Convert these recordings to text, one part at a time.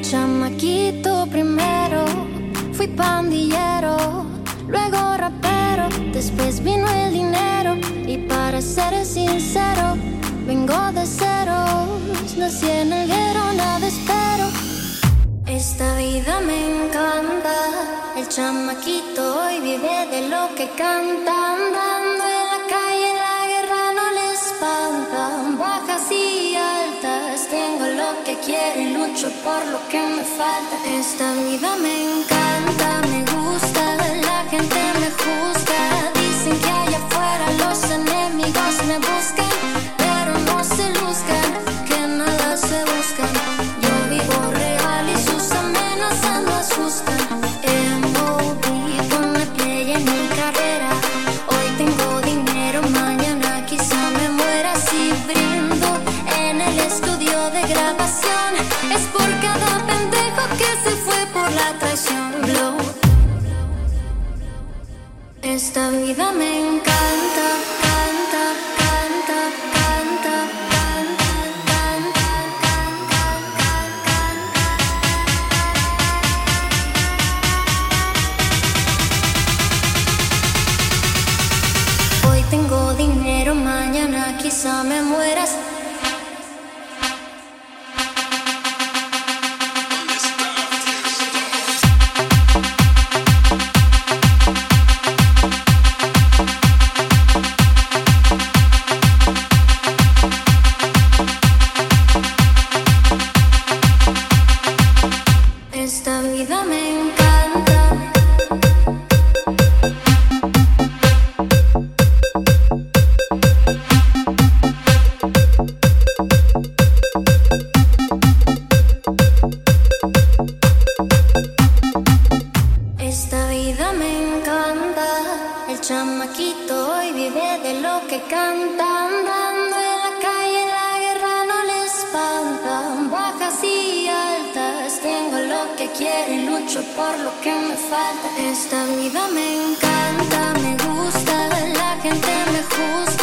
chamaquito primero. Fui pandillero, luego rapero, después vino el dinero y para ser sincero, vengo de ceros, nací en el guero, nada espero. Esta vida me encanta, el chamaquito hoy vive de lo que canta, que quiero y lucho por lo que me falta. Esta vida me encanta, me gusta, la gente me juzga, Esta vida me encanta, canta, canta, canta, canta, canta, canta, canta. Hoy tengo dinero, mañana quizá me mueras. Chamaquito hoy vive de lo que canta. Andando en la calle, la guerra no le espanta. Bajas y altas, tengo lo que quiero y lucho por lo que me falta. Esta vida me encanta, me gusta. La gente me juzga.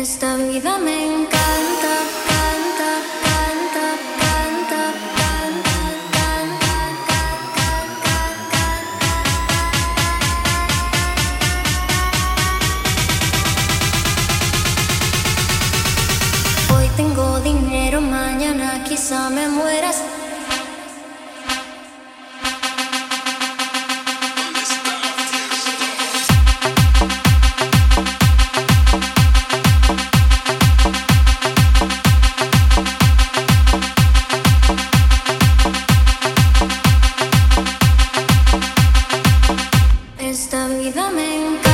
Esta vida me encanta, canta, canta, canta, canta, canta, canta. Hoy tengo dinero, mañana quizá me mueras. Esta vida me encanta.